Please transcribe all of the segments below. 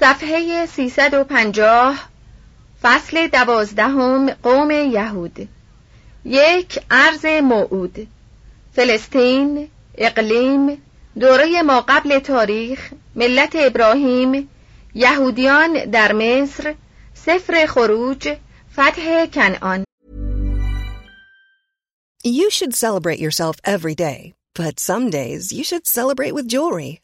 صفحه 350 فصل دوازدهم قوم یهود. یک عرض موعود. فلسطین اقلیم دوره ما قبل تاریخ ملت ابراهیم یهودیان در مصر سفر خروج فتح کنعان. You should celebrate yourself every day, but some days you should celebrate with jewelry.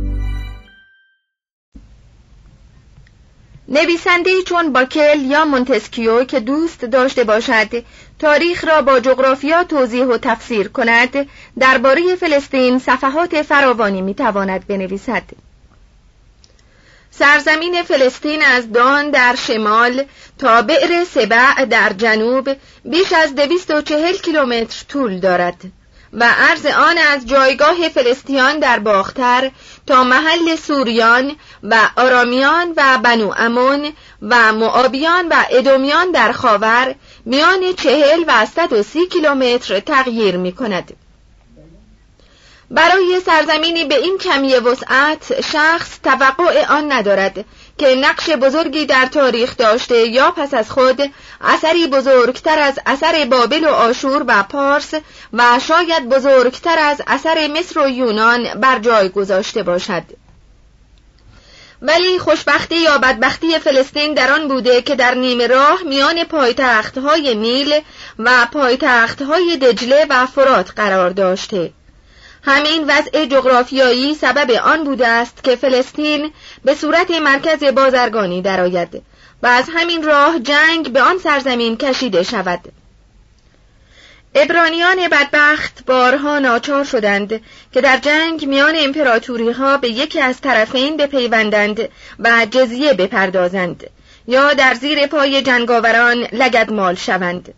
نویسنده چون باکل یا مونتسکیو که دوست داشته باشد تاریخ را با جغرافیا توضیح و تفسیر کند درباره فلسطین صفحات فراوانی می‌تواند بنویسد. سرزمین فلسطین از دان در شمال تا بئر سبع در جنوب بیش از دویست و چهل کیلومتر طول دارد. و عرض آن از جایگاه فلسطیان در باختر تا محل سوریان و آرامیان و بنو امون و معابیان و ادومیان در خاور میان چهل و صد و سی کیلومتر تغییر می کند. برای سرزمینی به این کمی وسعت شخص توقع آن ندارد که نقش بزرگی در تاریخ داشته یا پس از خود اثری بزرگتر از اثر بابل و آشور و پارس و شاید بزرگتر از اثر مصر و یونان بر جای گذاشته باشد. ولی خوشبختی یا بدبختی فلسطین در آن بوده که در نیمه راه میان پایتختهای نیل و پایتختهای دجله و فرات قرار داشته. همین وضع جغرافیایی سبب آن بوده است که فلسطین به صورت مرکز بازرگانی درآید و از همین راه جنگ به آن سرزمین کشیده شود. ابرانیان بدبخت بارها ناچار شدند که در جنگ میان امپراتوری ها به یکی از طرفین بپیوندند و جزیه بپردازند یا در زیر پای جنگاوران لگدمال شوند.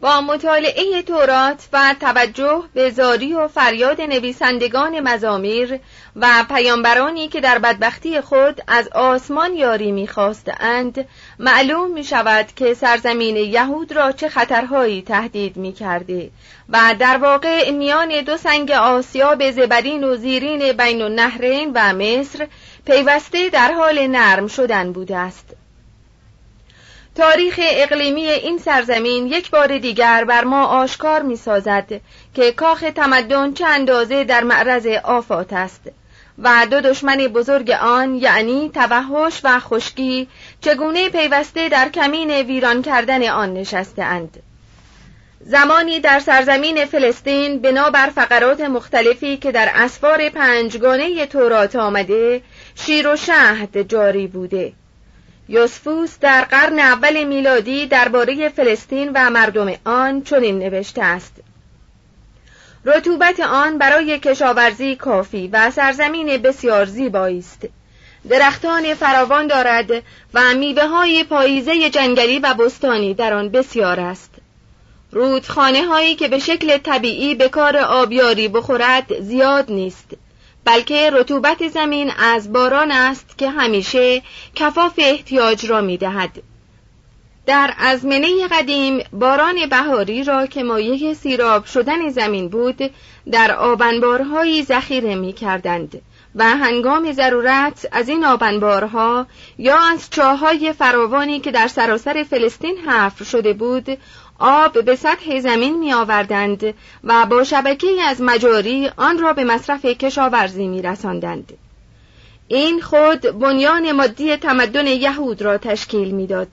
با مطالعه تورات و توجه به زاری و فریاد نویسندگان مزامیر و پیامبرانی که در بدبختی خود از آسمان یاری می‌خواستند معلوم می شود که سرزمین یهود را چه خطرهایی تهدید می و در واقع میان دو سنگ آسیاب زبرین و زیرین بین النهرین و مصر پیوسته در حال نرم شدن بوده است. تاریخ اقلیمی این سرزمین یک بار دیگر بر ما آشکار می سازد که کاخ تمدن چه اندازه در معرض آفات است و دو دشمن بزرگ آن یعنی توحش و خشکی چگونه پیوسته در کمین ویران کردن آن نشسته اند. زمانی در سرزمین فلسطین بنابر فقرات مختلفی که در اسفار پنجگانه تورات آمده شیر و شهد جاری بوده یوسفوس در قرن اول میلادی درباره فلسطین و مردم آن چنین نوشته است. رطوبت آن برای کشاورزی کافی و سرزمین بسیار زیبایی است. درختان فراوان دارد و میوه های پاییزه جنگلی و بستانی در آن بسیار است. رودخانه هایی که به شکل طبیعی به کار آبیاری بخورد زیاد نیست. بلکه رطوبت زمین از باران است که همیشه کفاف احتیاج را می دهد. در ازمنه قدیم باران بهاری را که مایه سیراب شدن زمین بود در آبنبارهایی ذخیره می کردند و هنگام ضرورت از این آبنبارها یا از چاهای فراوانی که در سراسر فلسطین حفر شده بود آب به سطح زمین می آوردند و با شبکه از مجاری آن را به مصرف کشاورزی می رساندند. این خود بنیان مادی تمدن یهود را تشکیل می‌داد.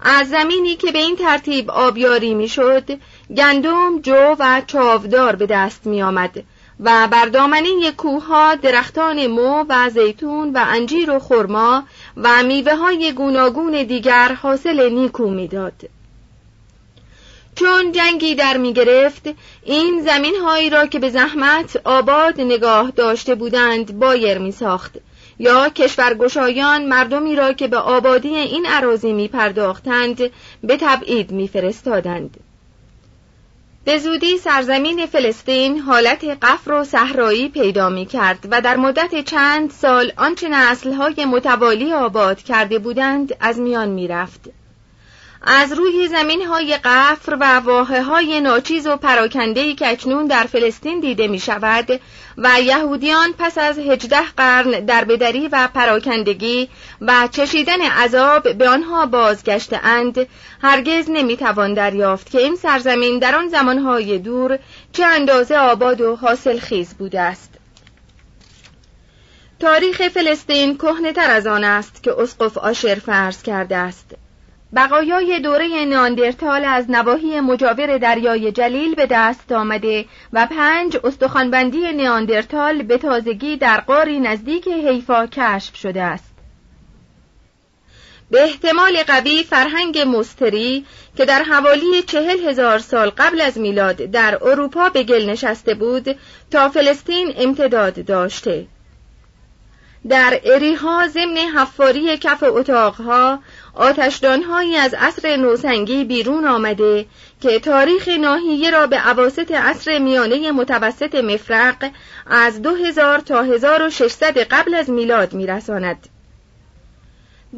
از زمینی که به این ترتیب آبیاری می‌شد گندم جو و چاودار به دست می آمد و بر دامنه کوهها درختان مو و زیتون و انجیر و خرما و میوه های گوناگون دیگر حاصل نیکو می‌داد. چون جنگی در می گرفت این زمین هایی را که به زحمت آباد نگاه داشته بودند بایر می ساخت یا کشورگشایان مردمی را که به آبادی این عراضی می پرداختند به تبعید می فرستادند. به زودی سرزمین فلسطین حالت قفر و صحرایی پیدا می کرد و در مدت چند سال آنچه نسلهای متوالی آباد کرده بودند از میان می رفت. از روی زمین های قفر و واحه های ناچیز و پراکندهی که اکنون در فلسطین دیده می شود و یهودیان پس از هجده قرن در بدری و پراکندگی و چشیدن عذاب به آنها بازگشته اند هرگز نمی توان دریافت که این سرزمین در آن زمانهای دور چه اندازه آباد و حاصل خیز بوده است. تاریخ فلسطین کهنه تر از آن است که اسقف آشر فرض کرده است. بقایای دوره ناندرتال از نواحی مجاور دریای جلیل به دست آمده و پنج استخوانبندی نیاندرتال به تازگی در قاری نزدیک حیفا کشف شده است. به احتمال قوی فرهنگ مستری که در حوالی چهل هزار سال قبل از میلاد در اروپا به گل نشسته بود تا فلسطین امتداد داشته. در اریها ضمن حفاری کف اتاقها آتشدانهایی از عصر نوسنگی بیرون آمده که تاریخ ناحیه را به عواست عصر میانه متوسط مفرق از 2000 تا 1600 قبل از میلاد میرساند.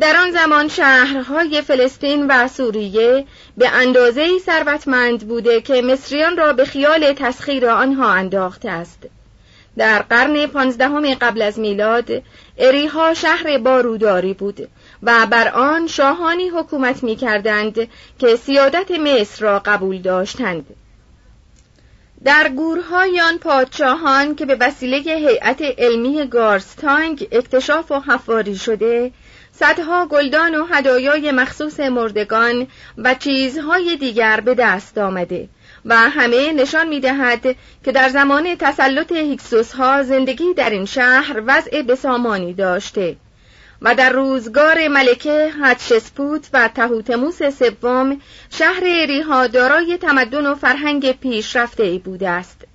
در آن زمان شهرهای فلسطین و سوریه به اندازه ثروتمند بوده که مصریان را به خیال تسخیر آنها انداخته است. در قرن پانزدهم قبل از میلاد اریها شهر باروداری بود و بر آن شاهانی حکومت می کردند که سیادت مصر را قبول داشتند. در گورهای آن پادشاهان که به وسیله هیئت علمی گارستانگ اکتشاف و حفاری شده صدها گلدان و هدایای مخصوص مردگان و چیزهای دیگر به دست آمده. و همه نشان می دهد که در زمان تسلط هیکسوس ها زندگی در این شهر وضع بسامانی داشته و در روزگار ملکه هتشسپوت و تهوتموس سوم شهر ریها دارای تمدن و فرهنگ پیشرفته ای بوده است.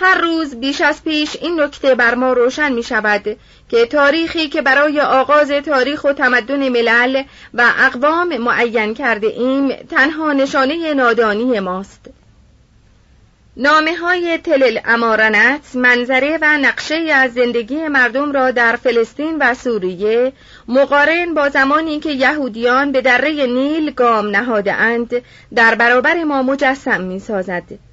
هر روز بیش از پیش این نکته بر ما روشن می شود که تاریخی که برای آغاز تاریخ و تمدن ملل و اقوام معین کرده ایم تنها نشانه نادانی ماست نامه های تل امارنت منظره و نقشه از زندگی مردم را در فلسطین و سوریه مقارن با زمانی که یهودیان به دره نیل گام نهاده اند در برابر ما مجسم می سازد.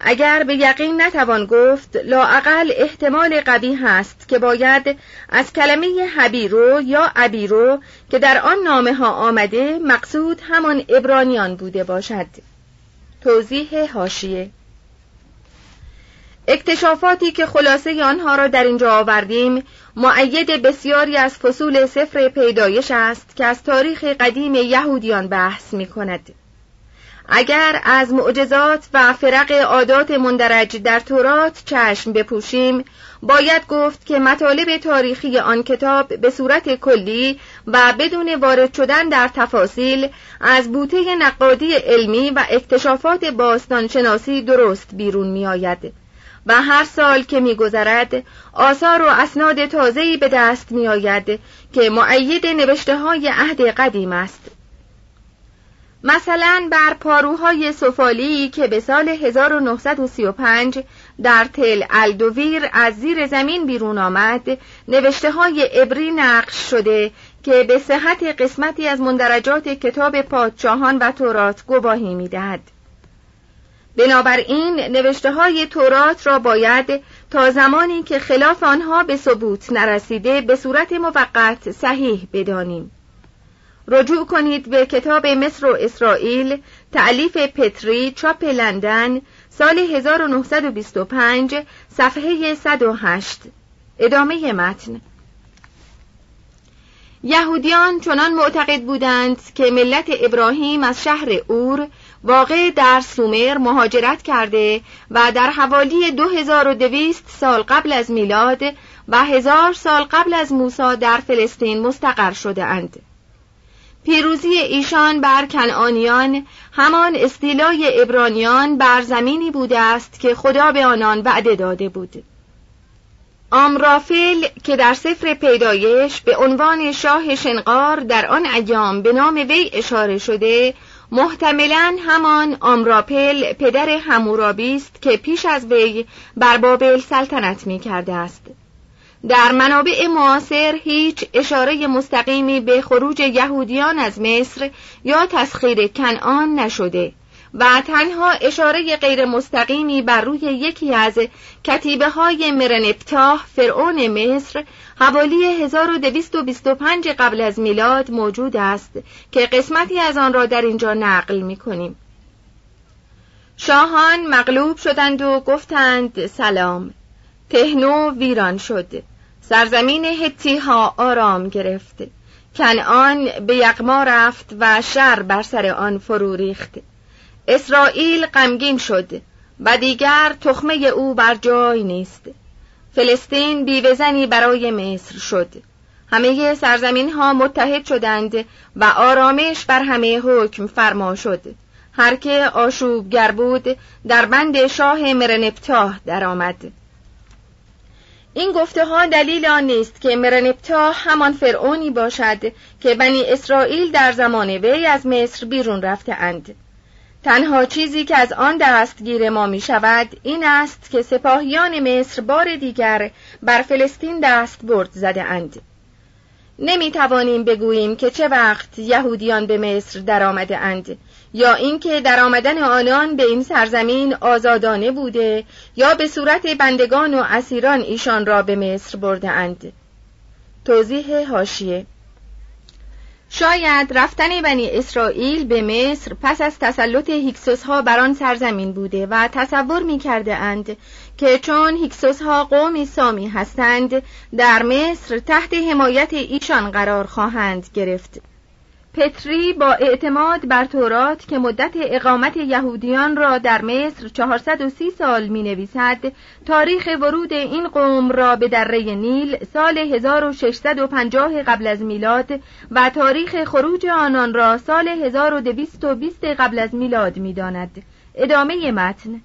اگر به یقین نتوان گفت لاعقل احتمال قوی هست که باید از کلمه حبیرو یا ابیرو که در آن نامه ها آمده مقصود همان ابرانیان بوده باشد توضیح هاشیه اکتشافاتی که خلاصه آنها را در اینجا آوردیم معید بسیاری از فصول سفر پیدایش است که از تاریخ قدیم یهودیان بحث می کند. اگر از معجزات و فرق عادات مندرج در تورات چشم بپوشیم باید گفت که مطالب تاریخی آن کتاب به صورت کلی و بدون وارد شدن در تفاصیل از بوته نقادی علمی و اکتشافات باستانشناسی درست بیرون می آید. و هر سال که میگذرد آثار و اسناد تازه‌ای به دست میآید که معید نوشته های عهد قدیم است مثلا بر پاروهای سفالی که به سال 1935 در تل الدویر از زیر زمین بیرون آمد نوشته های عبری نقش شده که به صحت قسمتی از مندرجات کتاب پادشاهان و تورات گواهی می‌دهد. بنابراین نوشته های تورات را باید تا زمانی که خلاف آنها به ثبوت نرسیده به صورت موقت صحیح بدانیم رجوع کنید به کتاب مصر و اسرائیل تعلیف پتری چاپ لندن سال 1925 صفحه 108 ادامه متن یهودیان چنان معتقد بودند که ملت ابراهیم از شهر اور واقع در سومر مهاجرت کرده و در حوالی 2200 سال قبل از میلاد و هزار سال قبل از موسی در فلسطین مستقر شده اند. پیروزی ایشان بر کنعانیان همان استیلای ابرانیان بر زمینی بوده است که خدا به آنان وعده داده بود. آمرافل که در سفر پیدایش به عنوان شاه شنقار در آن ایام به نام وی اشاره شده محتملا همان آمراپل پدر همورابی است که پیش از وی بر بابل سلطنت می کرده است در منابع معاصر هیچ اشاره مستقیمی به خروج یهودیان از مصر یا تسخیر کنعان نشده و تنها اشاره غیر مستقیمی بر روی یکی از کتیبه های مرنپتاه فرعون مصر حوالی 1225 قبل از میلاد موجود است که قسمتی از آن را در اینجا نقل می کنیم. شاهان مغلوب شدند و گفتند سلام تهنو ویران شد سرزمین هتی ها آرام گرفت کنعان به یقما رفت و شر بر سر آن فرو ریخت. اسرائیل غمگین شد و دیگر تخمه او بر جای نیست. فلسطین بیوزنی برای مصر شد. همه سرزمین ها متحد شدند و آرامش بر همه حکم فرما شد. هر که آشوبگر بود در بند شاه مرنپتاه درآمد. این گفته ها دلیل آن نیست که مرنپتاه همان فرعونی باشد که بنی اسرائیل در زمان وی از مصر بیرون رفته اند. تنها چیزی که از آن دستگیر ما می شود این است که سپاهیان مصر بار دیگر بر فلسطین دست برد زده اند. نمی توانیم بگوییم که چه وقت یهودیان به مصر درآمده اند یا اینکه درآمدن آنان به این سرزمین آزادانه بوده یا به صورت بندگان و اسیران ایشان را به مصر برده اند. توضیح هاشیه شاید رفتن بنی اسرائیل به مصر پس از تسلط هیکسوس ها بر آن سرزمین بوده و تصور می کرده اند که چون هیکسوس ها قومی سامی هستند در مصر تحت حمایت ایشان قرار خواهند گرفت پتری با اعتماد بر تورات که مدت اقامت یهودیان را در مصر 430 سال می نویسد تاریخ ورود این قوم را به دره نیل سال 1650 قبل از میلاد و تاریخ خروج آنان را سال 1220 قبل از میلاد می داند. ادامه متن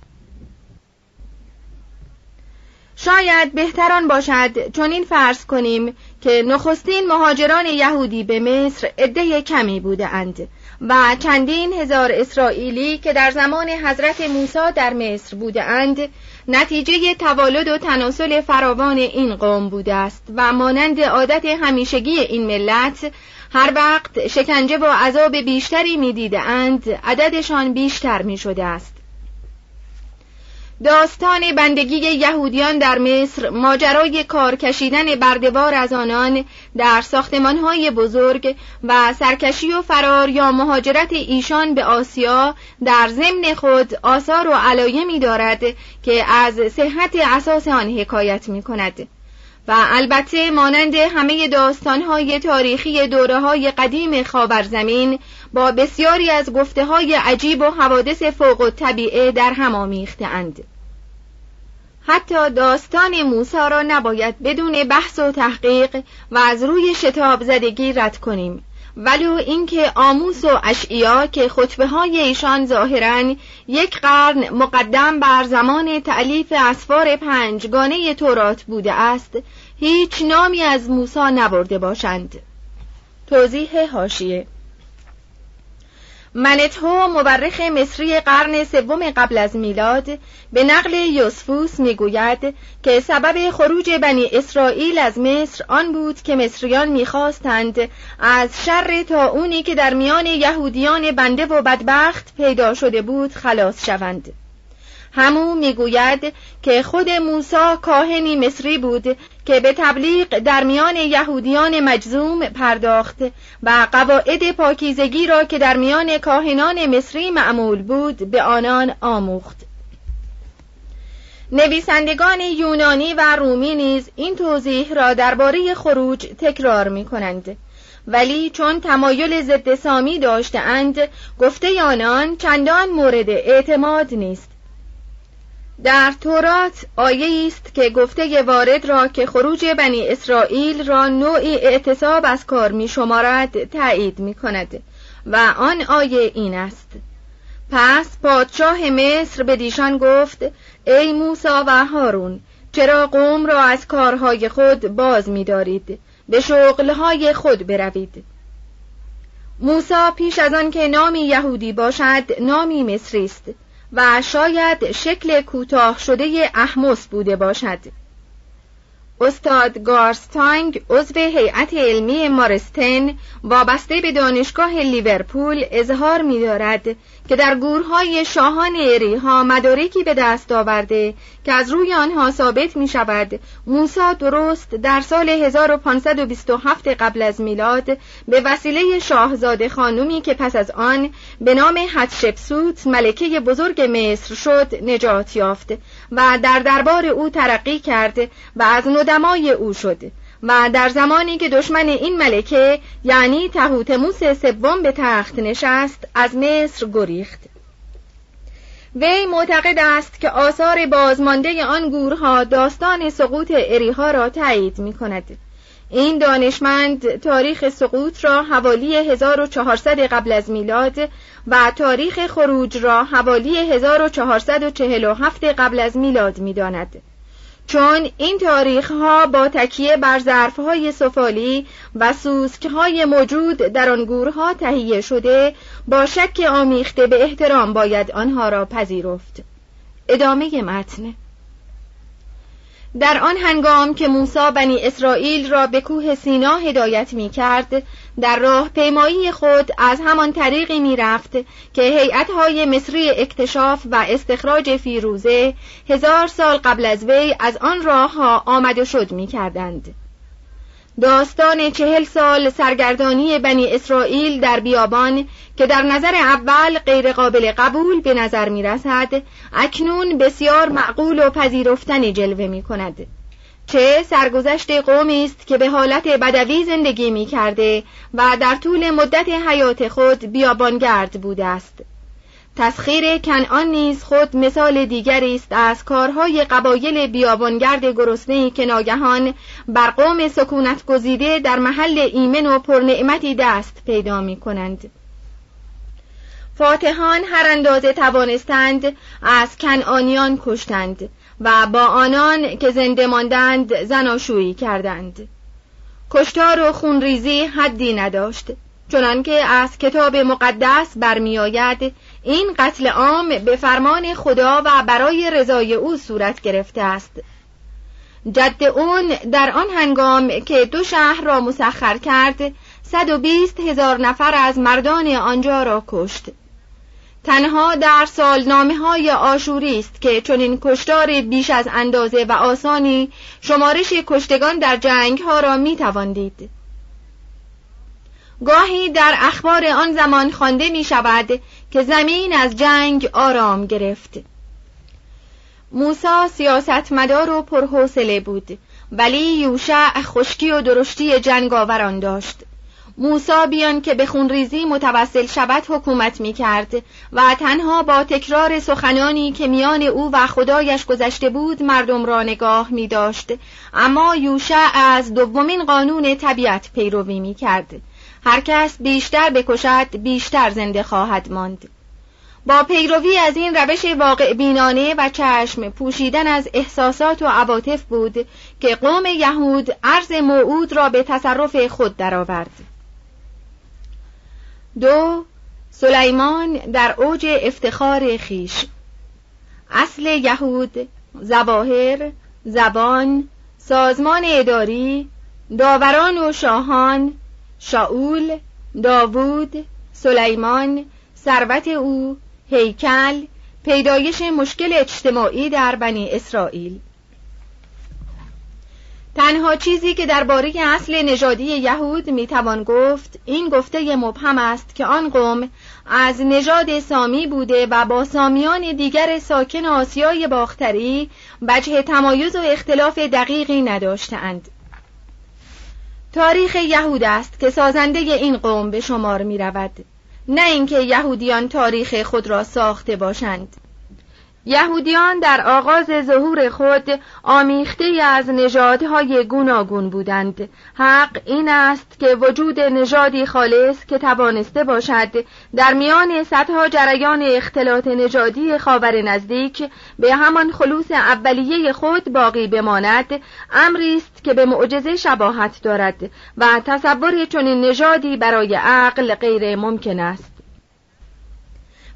شاید بهتران باشد چون این فرض کنیم که نخستین مهاجران یهودی به مصر عده کمی بوده اند و چندین هزار اسرائیلی که در زمان حضرت موسی در مصر بوده اند نتیجه توالد و تناسل فراوان این قوم بوده است و مانند عادت همیشگی این ملت هر وقت شکنجه و عذاب بیشتری می اند عددشان بیشتر می شده است. داستان بندگی یهودیان در مصر ماجرای کار کشیدن بردبار از آنان در ساختمانهای بزرگ و سرکشی و فرار یا مهاجرت ایشان به آسیا در ضمن خود آثار و علایمی دارد که از صحت اساس آن حکایت می کند و البته مانند همه داستانهای تاریخی دوره های قدیم خاورزمین با بسیاری از گفته های عجیب و حوادث فوق و طبیعه در هم آمیخته اند. حتی داستان موسا را نباید بدون بحث و تحقیق و از روی شتاب زدگی رد کنیم ولو اینکه آموس و اشعیا که خطبه های ایشان ظاهرا یک قرن مقدم بر زمان تعلیف اسفار پنجگانه تورات بوده است هیچ نامی از موسا نبرده باشند. توضیح هاشیه منتهو مورخ مصری قرن سوم قبل از میلاد به نقل یوسفوس می‌گوید که سبب خروج بنی اسرائیل از مصر آن بود که مصریان می‌خواستند از شر تا اونی که در میان یهودیان بنده و بدبخت پیدا شده بود خلاص شوند. همو می‌گوید که خود موسی کاهنی مصری بود که به تبلیغ در میان یهودیان مجزوم پرداخت و قواعد پاکیزگی را که در میان کاهنان مصری معمول بود به آنان آموخت. نویسندگان یونانی و رومی نیز این توضیح را درباره خروج تکرار می کنند ولی چون تمایل ضد سامی داشتهاند گفته آنان چندان مورد اعتماد نیست. در تورات آیه است که گفته وارد را که خروج بنی اسرائیل را نوعی اعتصاب از کار می شمارد تایید می کند و آن آیه این است. پس پادشاه مصر به دیشان گفت ای موسا و هارون چرا قوم را از کارهای خود باز می دارید به شغلهای خود بروید. موسا پیش از آن که نامی یهودی باشد نامی مصری است. و شاید شکل کوتاه شده احمس بوده باشد. استاد گارستانگ عضو هیئت علمی مارستن وابسته به دانشگاه لیورپول اظهار می‌دارد که در گورهای شاهان اریها مدارکی به دست آورده که از روی آنها ثابت می شود موسا درست در سال 1527 قبل از میلاد به وسیله شاهزاده خانومی که پس از آن به نام حتشبسوت ملکه بزرگ مصر شد نجات یافت. و در دربار او ترقی کرد و از ندمای او شد و در زمانی که دشمن این ملکه یعنی تهوتموس سوم به تخت نشست از مصر گریخت. وی معتقد است که آثار بازمانده آن گورها داستان سقوط اریها را تایید می کند این دانشمند تاریخ سقوط را حوالی 1400 قبل از میلاد و تاریخ خروج را حوالی 1447 قبل از میلاد می داند. چون این تاریخ ها با تکیه بر ظرف های سفالی و سوسک های موجود در آن گورها تهیه شده با شک آمیخته به احترام باید آنها را پذیرفت ادامه متن در آن هنگام که موسی بنی اسرائیل را به کوه سینا هدایت می کرد در راه پیمایی خود از همان طریقی می رفت که هیئت‌های مصری اکتشاف و استخراج فیروزه هزار سال قبل از وی از آن راه ها آمد و شد می کردند. داستان چهل سال سرگردانی بنی اسرائیل در بیابان که در نظر اول غیرقابل قبول به نظر می رسد اکنون بسیار معقول و پذیرفتنی جلوه می کند چه سرگذشت قومی است که به حالت بدوی زندگی می کرده و در طول مدت حیات خود بیابانگرد بوده است. تسخیر کنعان نیز خود مثال دیگری است از کارهای قبایل بیابانگرد گرسنه‌ای که ناگهان بر قوم سکونت گزیده در محل ایمن و پرنعمتی دست پیدا می کنند. فاتحان هر اندازه توانستند از کنعانیان کشتند و با آنان که زنده ماندند زناشویی کردند کشتار و خونریزی حدی نداشت چنانکه از کتاب مقدس برمیآید این قتل عام به فرمان خدا و برای رضای او صورت گرفته است جد اون در آن هنگام که دو شهر را مسخر کرد 120 هزار نفر از مردان آنجا را کشت تنها در سالنامه های آشوری است که چنین کشتار بیش از اندازه و آسانی شمارش کشتگان در جنگ ها را می تواندید. گاهی در اخبار آن زمان خوانده می شود که زمین از جنگ آرام گرفت. موسا سیاستمدار و پرحوصله بود. ولی یوشع خشکی و درشتی جنگاوران داشت. موسا بیان که به خونریزی متوسل شود حکومت می کرد و تنها با تکرار سخنانی که میان او و خدایش گذشته بود مردم را نگاه می داشت. اما یوشع از دومین قانون طبیعت پیروی می کرد. هر کس بیشتر بکشد بیشتر زنده خواهد ماند با پیروی از این روش واقع بینانه و چشم پوشیدن از احساسات و عواطف بود که قوم یهود عرض موعود را به تصرف خود درآورد. دو سلیمان در اوج افتخار خیش اصل یهود زواهر زبان سازمان اداری داوران و شاهان شاول داوود سلیمان ثروت او هیکل پیدایش مشکل اجتماعی در بنی اسرائیل. تنها چیزی که درباره اصل نژادی یهود می‌توان گفت این گفته مبهم است که آن قوم از نژاد سامی بوده و با سامیان دیگر ساکن آسیای باختری وجه تمایز و اختلاف دقیقی نداشتند تاریخ یهود است که سازنده این قوم به شمار می رود نه اینکه یهودیان تاریخ خود را ساخته باشند. یهودیان در آغاز ظهور خود آمیخته از نژادهای گوناگون بودند. حق این است که وجود نژادی خالص که توانسته باشد در میان صدها جریان اختلاط نژادی خاور نزدیک به همان خلوص اولیه خود باقی بماند امری است که به معجزه شباهت دارد و تصور چنین نژادی برای عقل غیر ممکن است.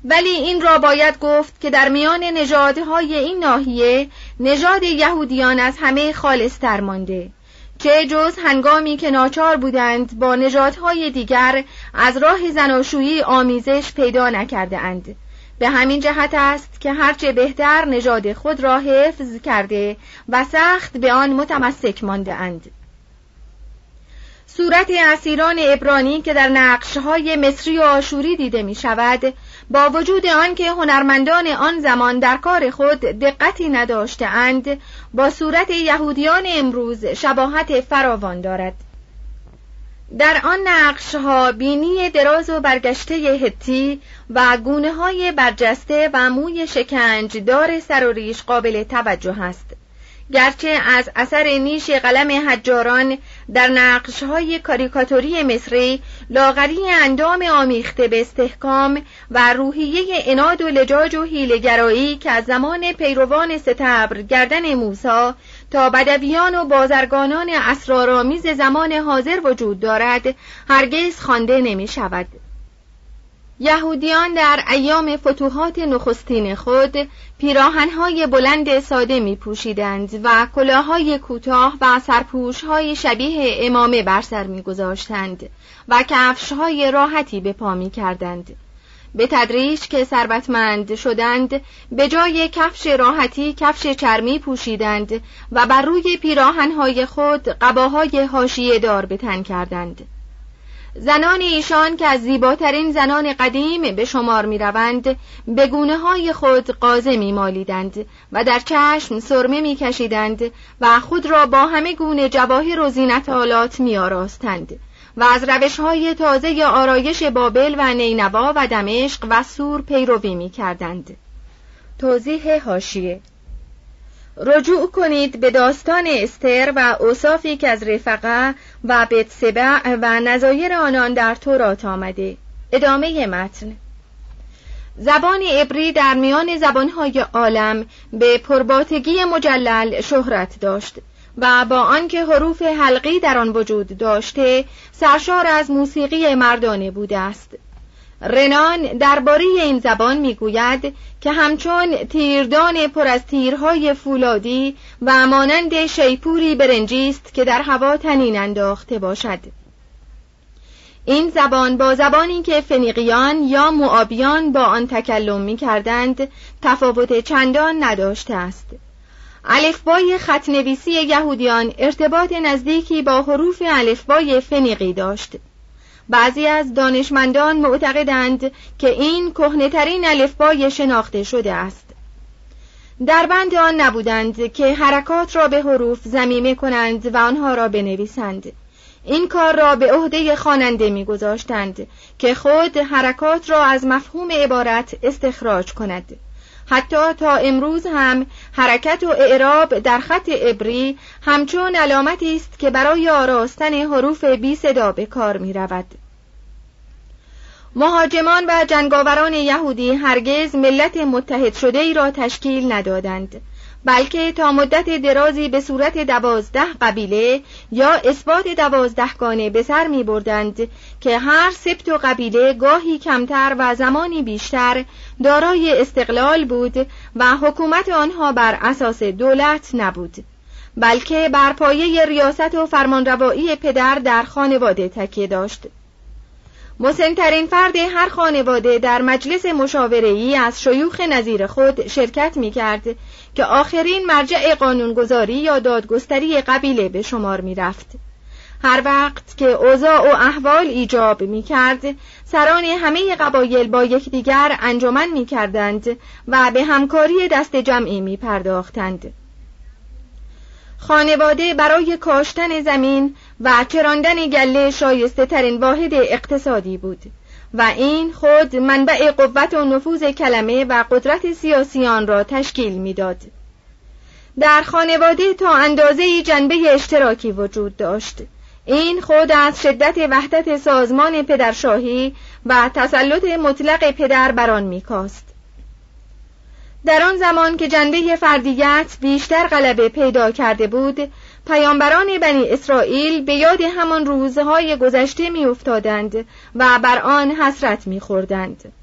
ولی این را باید گفت که در میان نژادهای این ناحیه نژاد یهودیان از همه خالصتر مانده چه جز هنگامی که ناچار بودند با نژادهای دیگر از راه زناشویی آمیزش پیدا نکرده اند به همین جهت است که هرچه بهتر نژاد خود را حفظ کرده و سخت به آن متمسک مانده اند صورت اسیران ابرانی که در نقشهای مصری و آشوری دیده می شود با وجود آنکه هنرمندان آن زمان در کار خود دقتی نداشته اند با صورت یهودیان امروز شباهت فراوان دارد. در آن نقش ها بینی دراز و برگشته هتی و گونه های برجسته و موی شکنج دار سر و ریش قابل توجه است. گرچه از اثر نیش قلم حجاران در نقش های کاریکاتوری مصری لاغری اندام آمیخته به استحکام و روحیه اناد و لجاج و هیلگرایی که از زمان پیروان ستبر گردن موسا تا بدویان و بازرگانان اسرارآمیز زمان حاضر وجود دارد هرگز خوانده نمی شود یهودیان در ایام فتوحات نخستین خود پیراهنهای بلند ساده می پوشیدند و کلاهای کوتاه و سرپوشهای شبیه امامه بر سر می گذاشتند و کفشهای راحتی به پا می کردند. به تدریج که ثروتمند شدند به جای کفش راحتی کفش چرمی پوشیدند و بر روی پیراهنهای خود قباهای حاشیه دار به تن کردند. زنان ایشان که از زیباترین زنان قدیم به شمار می روند به گونه های خود قازه می مالیدند و در چشم سرمه می کشیدند و خود را با همه گونه جواهر و زینت آلات می آراستند و از روش های تازه آرایش بابل و نینوا و دمشق و سور پیروی می کردند. توضیح هاشیه رجوع کنید به داستان استر و اوصافی که از رفقه و بتسبع و نظایر آنان در تورات آمده. ادامه متن. زبان عبری در میان زبانهای عالم به پرباتگی مجلل شهرت داشت و با آنکه حروف حلقی در آن وجود داشته سرشار از موسیقی مردانه بوده است. رنان درباره این زبان می‌گوید که همچون تیردان پر از تیرهای فولادی و مانند شیپوری برنجی است که در هوا تنین انداخته باشد. این زبان با زبانی که فنیقیان یا معابیان با آن تکلم می کردند تفاوت چندان نداشته است. الفبای خطنویسی یهودیان ارتباط نزدیکی با حروف الفبای فنیقی داشت. بعضی از دانشمندان معتقدند که این کهنهترین الفبای شناخته شده است. در بند آن نبودند که حرکات را به حروف زمیمه کنند و آنها را بنویسند. این کار را به عهده خواننده میگذاشتند که خود حرکات را از مفهوم عبارت استخراج کند. حتی تا امروز هم حرکت و اعراب در خط عبری همچون علامتی است که برای آراستن حروف بی صدا به کار می رود. مهاجمان و جنگاوران یهودی هرگز ملت متحد شده ای را تشکیل ندادند بلکه تا مدت درازی به صورت دوازده قبیله یا اثبات دوازدهگانه به سر می بردند که هر سبت و قبیله گاهی کمتر و زمانی بیشتر دارای استقلال بود و حکومت آنها بر اساس دولت نبود بلکه بر پایه ریاست و فرمانروایی پدر در خانواده تکیه داشت. مسنترین فرد هر خانواده در مجلس ای از شیوخ نظیر خود شرکت می کرد که آخرین مرجع قانونگذاری یا دادگستری قبیله به شمار می رفت. هر وقت که اوضاع و احوال ایجاب می کرد سران همه قبایل با یکدیگر انجمن می کردند و به همکاری دست جمعی می پرداختند. خانواده برای کاشتن زمین و چراندن گله شایسته ترین واحد اقتصادی بود. و این خود منبع قوت و نفوذ کلمه و قدرت سیاسیان را تشکیل می‌داد. در خانواده تا اندازه جنبه اشتراکی وجود داشت. این خود از شدت وحدت سازمان پدرشاهی و تسلط مطلق پدر بران میکاست. در آن زمان که جنبه فردیت بیشتر غلبه پیدا کرده بود پیامبران بنی اسرائیل به یاد همان روزهای گذشته میافتادند و بر آن حسرت میخوردند.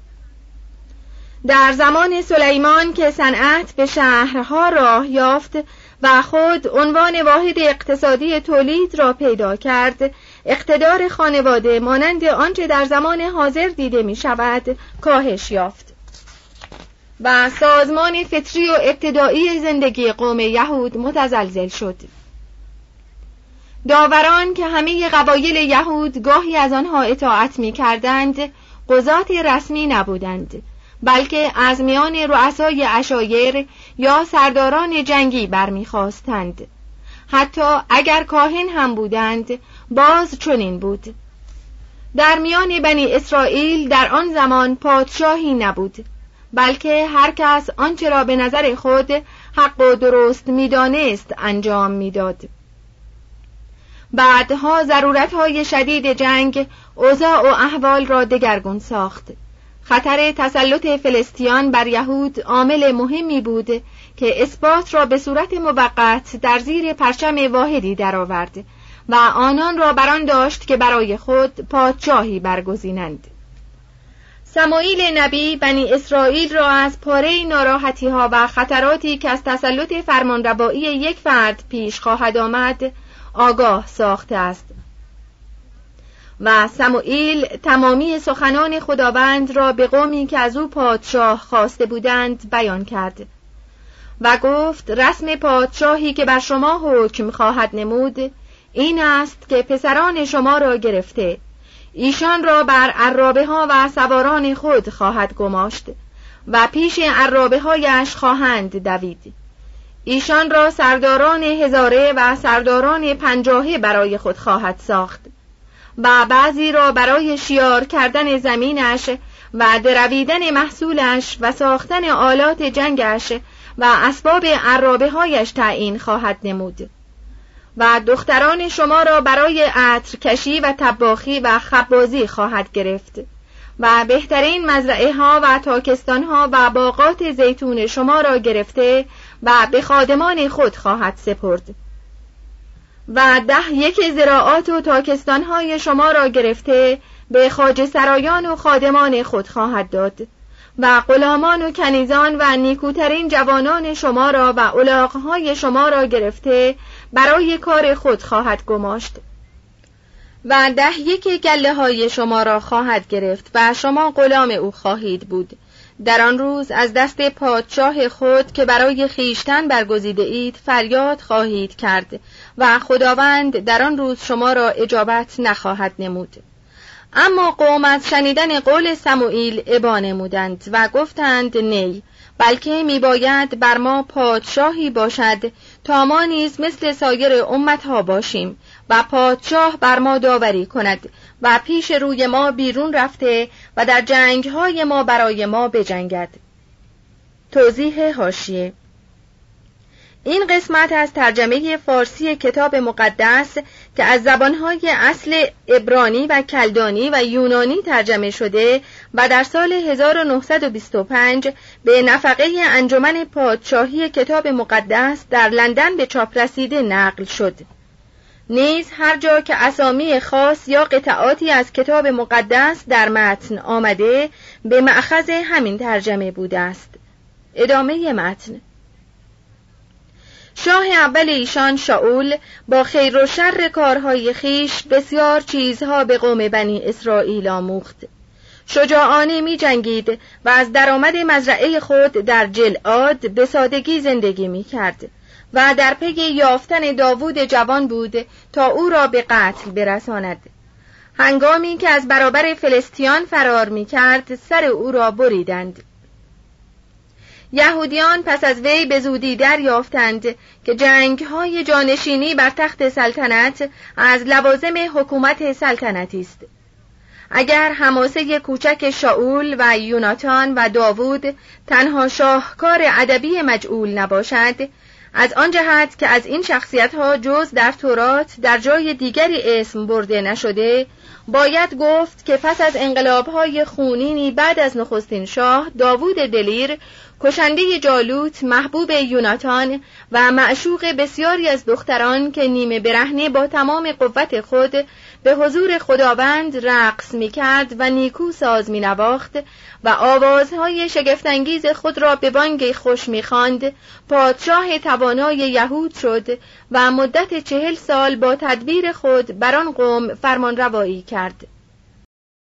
در زمان سلیمان که صنعت به شهرها راه یافت و خود عنوان واحد اقتصادی تولید را پیدا کرد اقتدار خانواده مانند آنچه در زمان حاضر دیده می شود کاهش یافت. و سازمان فطری و ابتدایی زندگی قوم یهود متزلزل شد. داوران که همه قبایل یهود گاهی از آنها اطاعت می کردند قضات رسمی نبودند بلکه از میان رؤسای اشایر یا سرداران جنگی برمیخواستند حتی اگر کاهن هم بودند باز چنین بود در میان بنی اسرائیل در آن زمان پادشاهی نبود بلکه هر کس آنچه را به نظر خود حق و درست می‌دانست انجام می‌داد. بعدها ضرورت های شدید جنگ اوضاع و احوال را دگرگون ساخت. خطر تسلط فلسطین بر یهود عامل مهمی بود که اثبات را به صورت موقت در زیر پرچم واحدی درآورد و آنان را بران داشت که برای خود پادشاهی برگزینند. سمایل نبی بنی اسرائیل را از پاره ناراحتی ها و خطراتی که از تسلط فرمانروایی یک فرد پیش خواهد آمد آگاه ساخته است. و سموئیل تمامی سخنان خداوند را به قومی که از او پادشاه خواسته بودند بیان کرد و گفت رسم پادشاهی که بر شما حکم خواهد نمود این است که پسران شما را گرفته. ایشان را بر عرابه ها و سواران خود خواهد گماشت و پیش عرابه هایش خواهند دوید. ایشان را سرداران هزاره و سرداران پنجاهه برای خود خواهد ساخت و بعضی را برای شیار کردن زمینش و درویدن محصولش و ساختن آلات جنگش و اسباب عرابه هایش تعیین خواهد نمود و دختران شما را برای عطر کشی و تباخی و خبازی خواهد گرفت و بهترین مزرعه ها و تاکستان ها و باغات زیتون شما را گرفته و به خادمان خود خواهد سپرد. و ده یک زراعات و تاکستان های شما را گرفته به خاج سرایان و خادمان خود خواهد داد و غلامان و کنیزان و نیکوترین جوانان شما را و علاقهای شما را گرفته برای کار خود خواهد گماشت. و ده یک گله های شما را خواهد گرفت و شما غلام او خواهید بود. در آن روز از دست پادشاه خود که برای خیشتن برگزیده اید فریاد خواهید کرد و خداوند در آن روز شما را اجابت نخواهد نمود. اما قوم از شنیدن قول سموئیل ابا نمودند و گفتند نی بلکه میباید بر ما پادشاهی باشد تا ما نیز مثل سایر امتها باشیم و پادشاه بر ما داوری کند و پیش روی ما بیرون رفته و در جنگ های ما برای ما بجنگد توضیح هاشیه این قسمت از ترجمه فارسی کتاب مقدس که از زبانهای اصل ابرانی و کلدانی و یونانی ترجمه شده و در سال 1925 به نفقه انجمن پادشاهی کتاب مقدس در لندن به چاپ رسیده نقل شد. نیز هر جا که اسامی خاص یا قطعاتی از کتاب مقدس در متن آمده به معخذ همین ترجمه بوده است. ادامه متن. شاه اول ایشان شاول با خیر و شر کارهای خیش بسیار چیزها به قوم بنی اسرائیل آموخت. شجاعانه می جنگید و از درآمد مزرعه خود در جلعاد به سادگی زندگی می کرد. و در پی یافتن داوود جوان بود تا او را به قتل برساند. هنگامی که از برابر فلسطیان فرار می کرد سر او را بریدند. یهودیان پس از وی به زودی دریافتند که جنگ های جانشینی بر تخت سلطنت از لوازم حکومت سلطنتی است. اگر حماسه کوچک شاول و یوناتان و داوود تنها شاهکار ادبی مجعول نباشد از آن جهت که از این شخصیت ها جز در تورات در جای دیگری اسم برده نشده باید گفت که پس از انقلاب های خونینی بعد از نخستین شاه داوود دلیر کشنده جالوت محبوب یوناتان و معشوق بسیاری از دختران که نیمه برهنه با تمام قوت خود به حضور خداوند رقص می کرد و نیکو ساز می نواخت و آوازهای شگفتانگیز خود را به بانگ خوش می خاند پادشاه توانای یهود شد و مدت چهل سال با تدبیر خود بر آن قوم فرمان روایی کرد.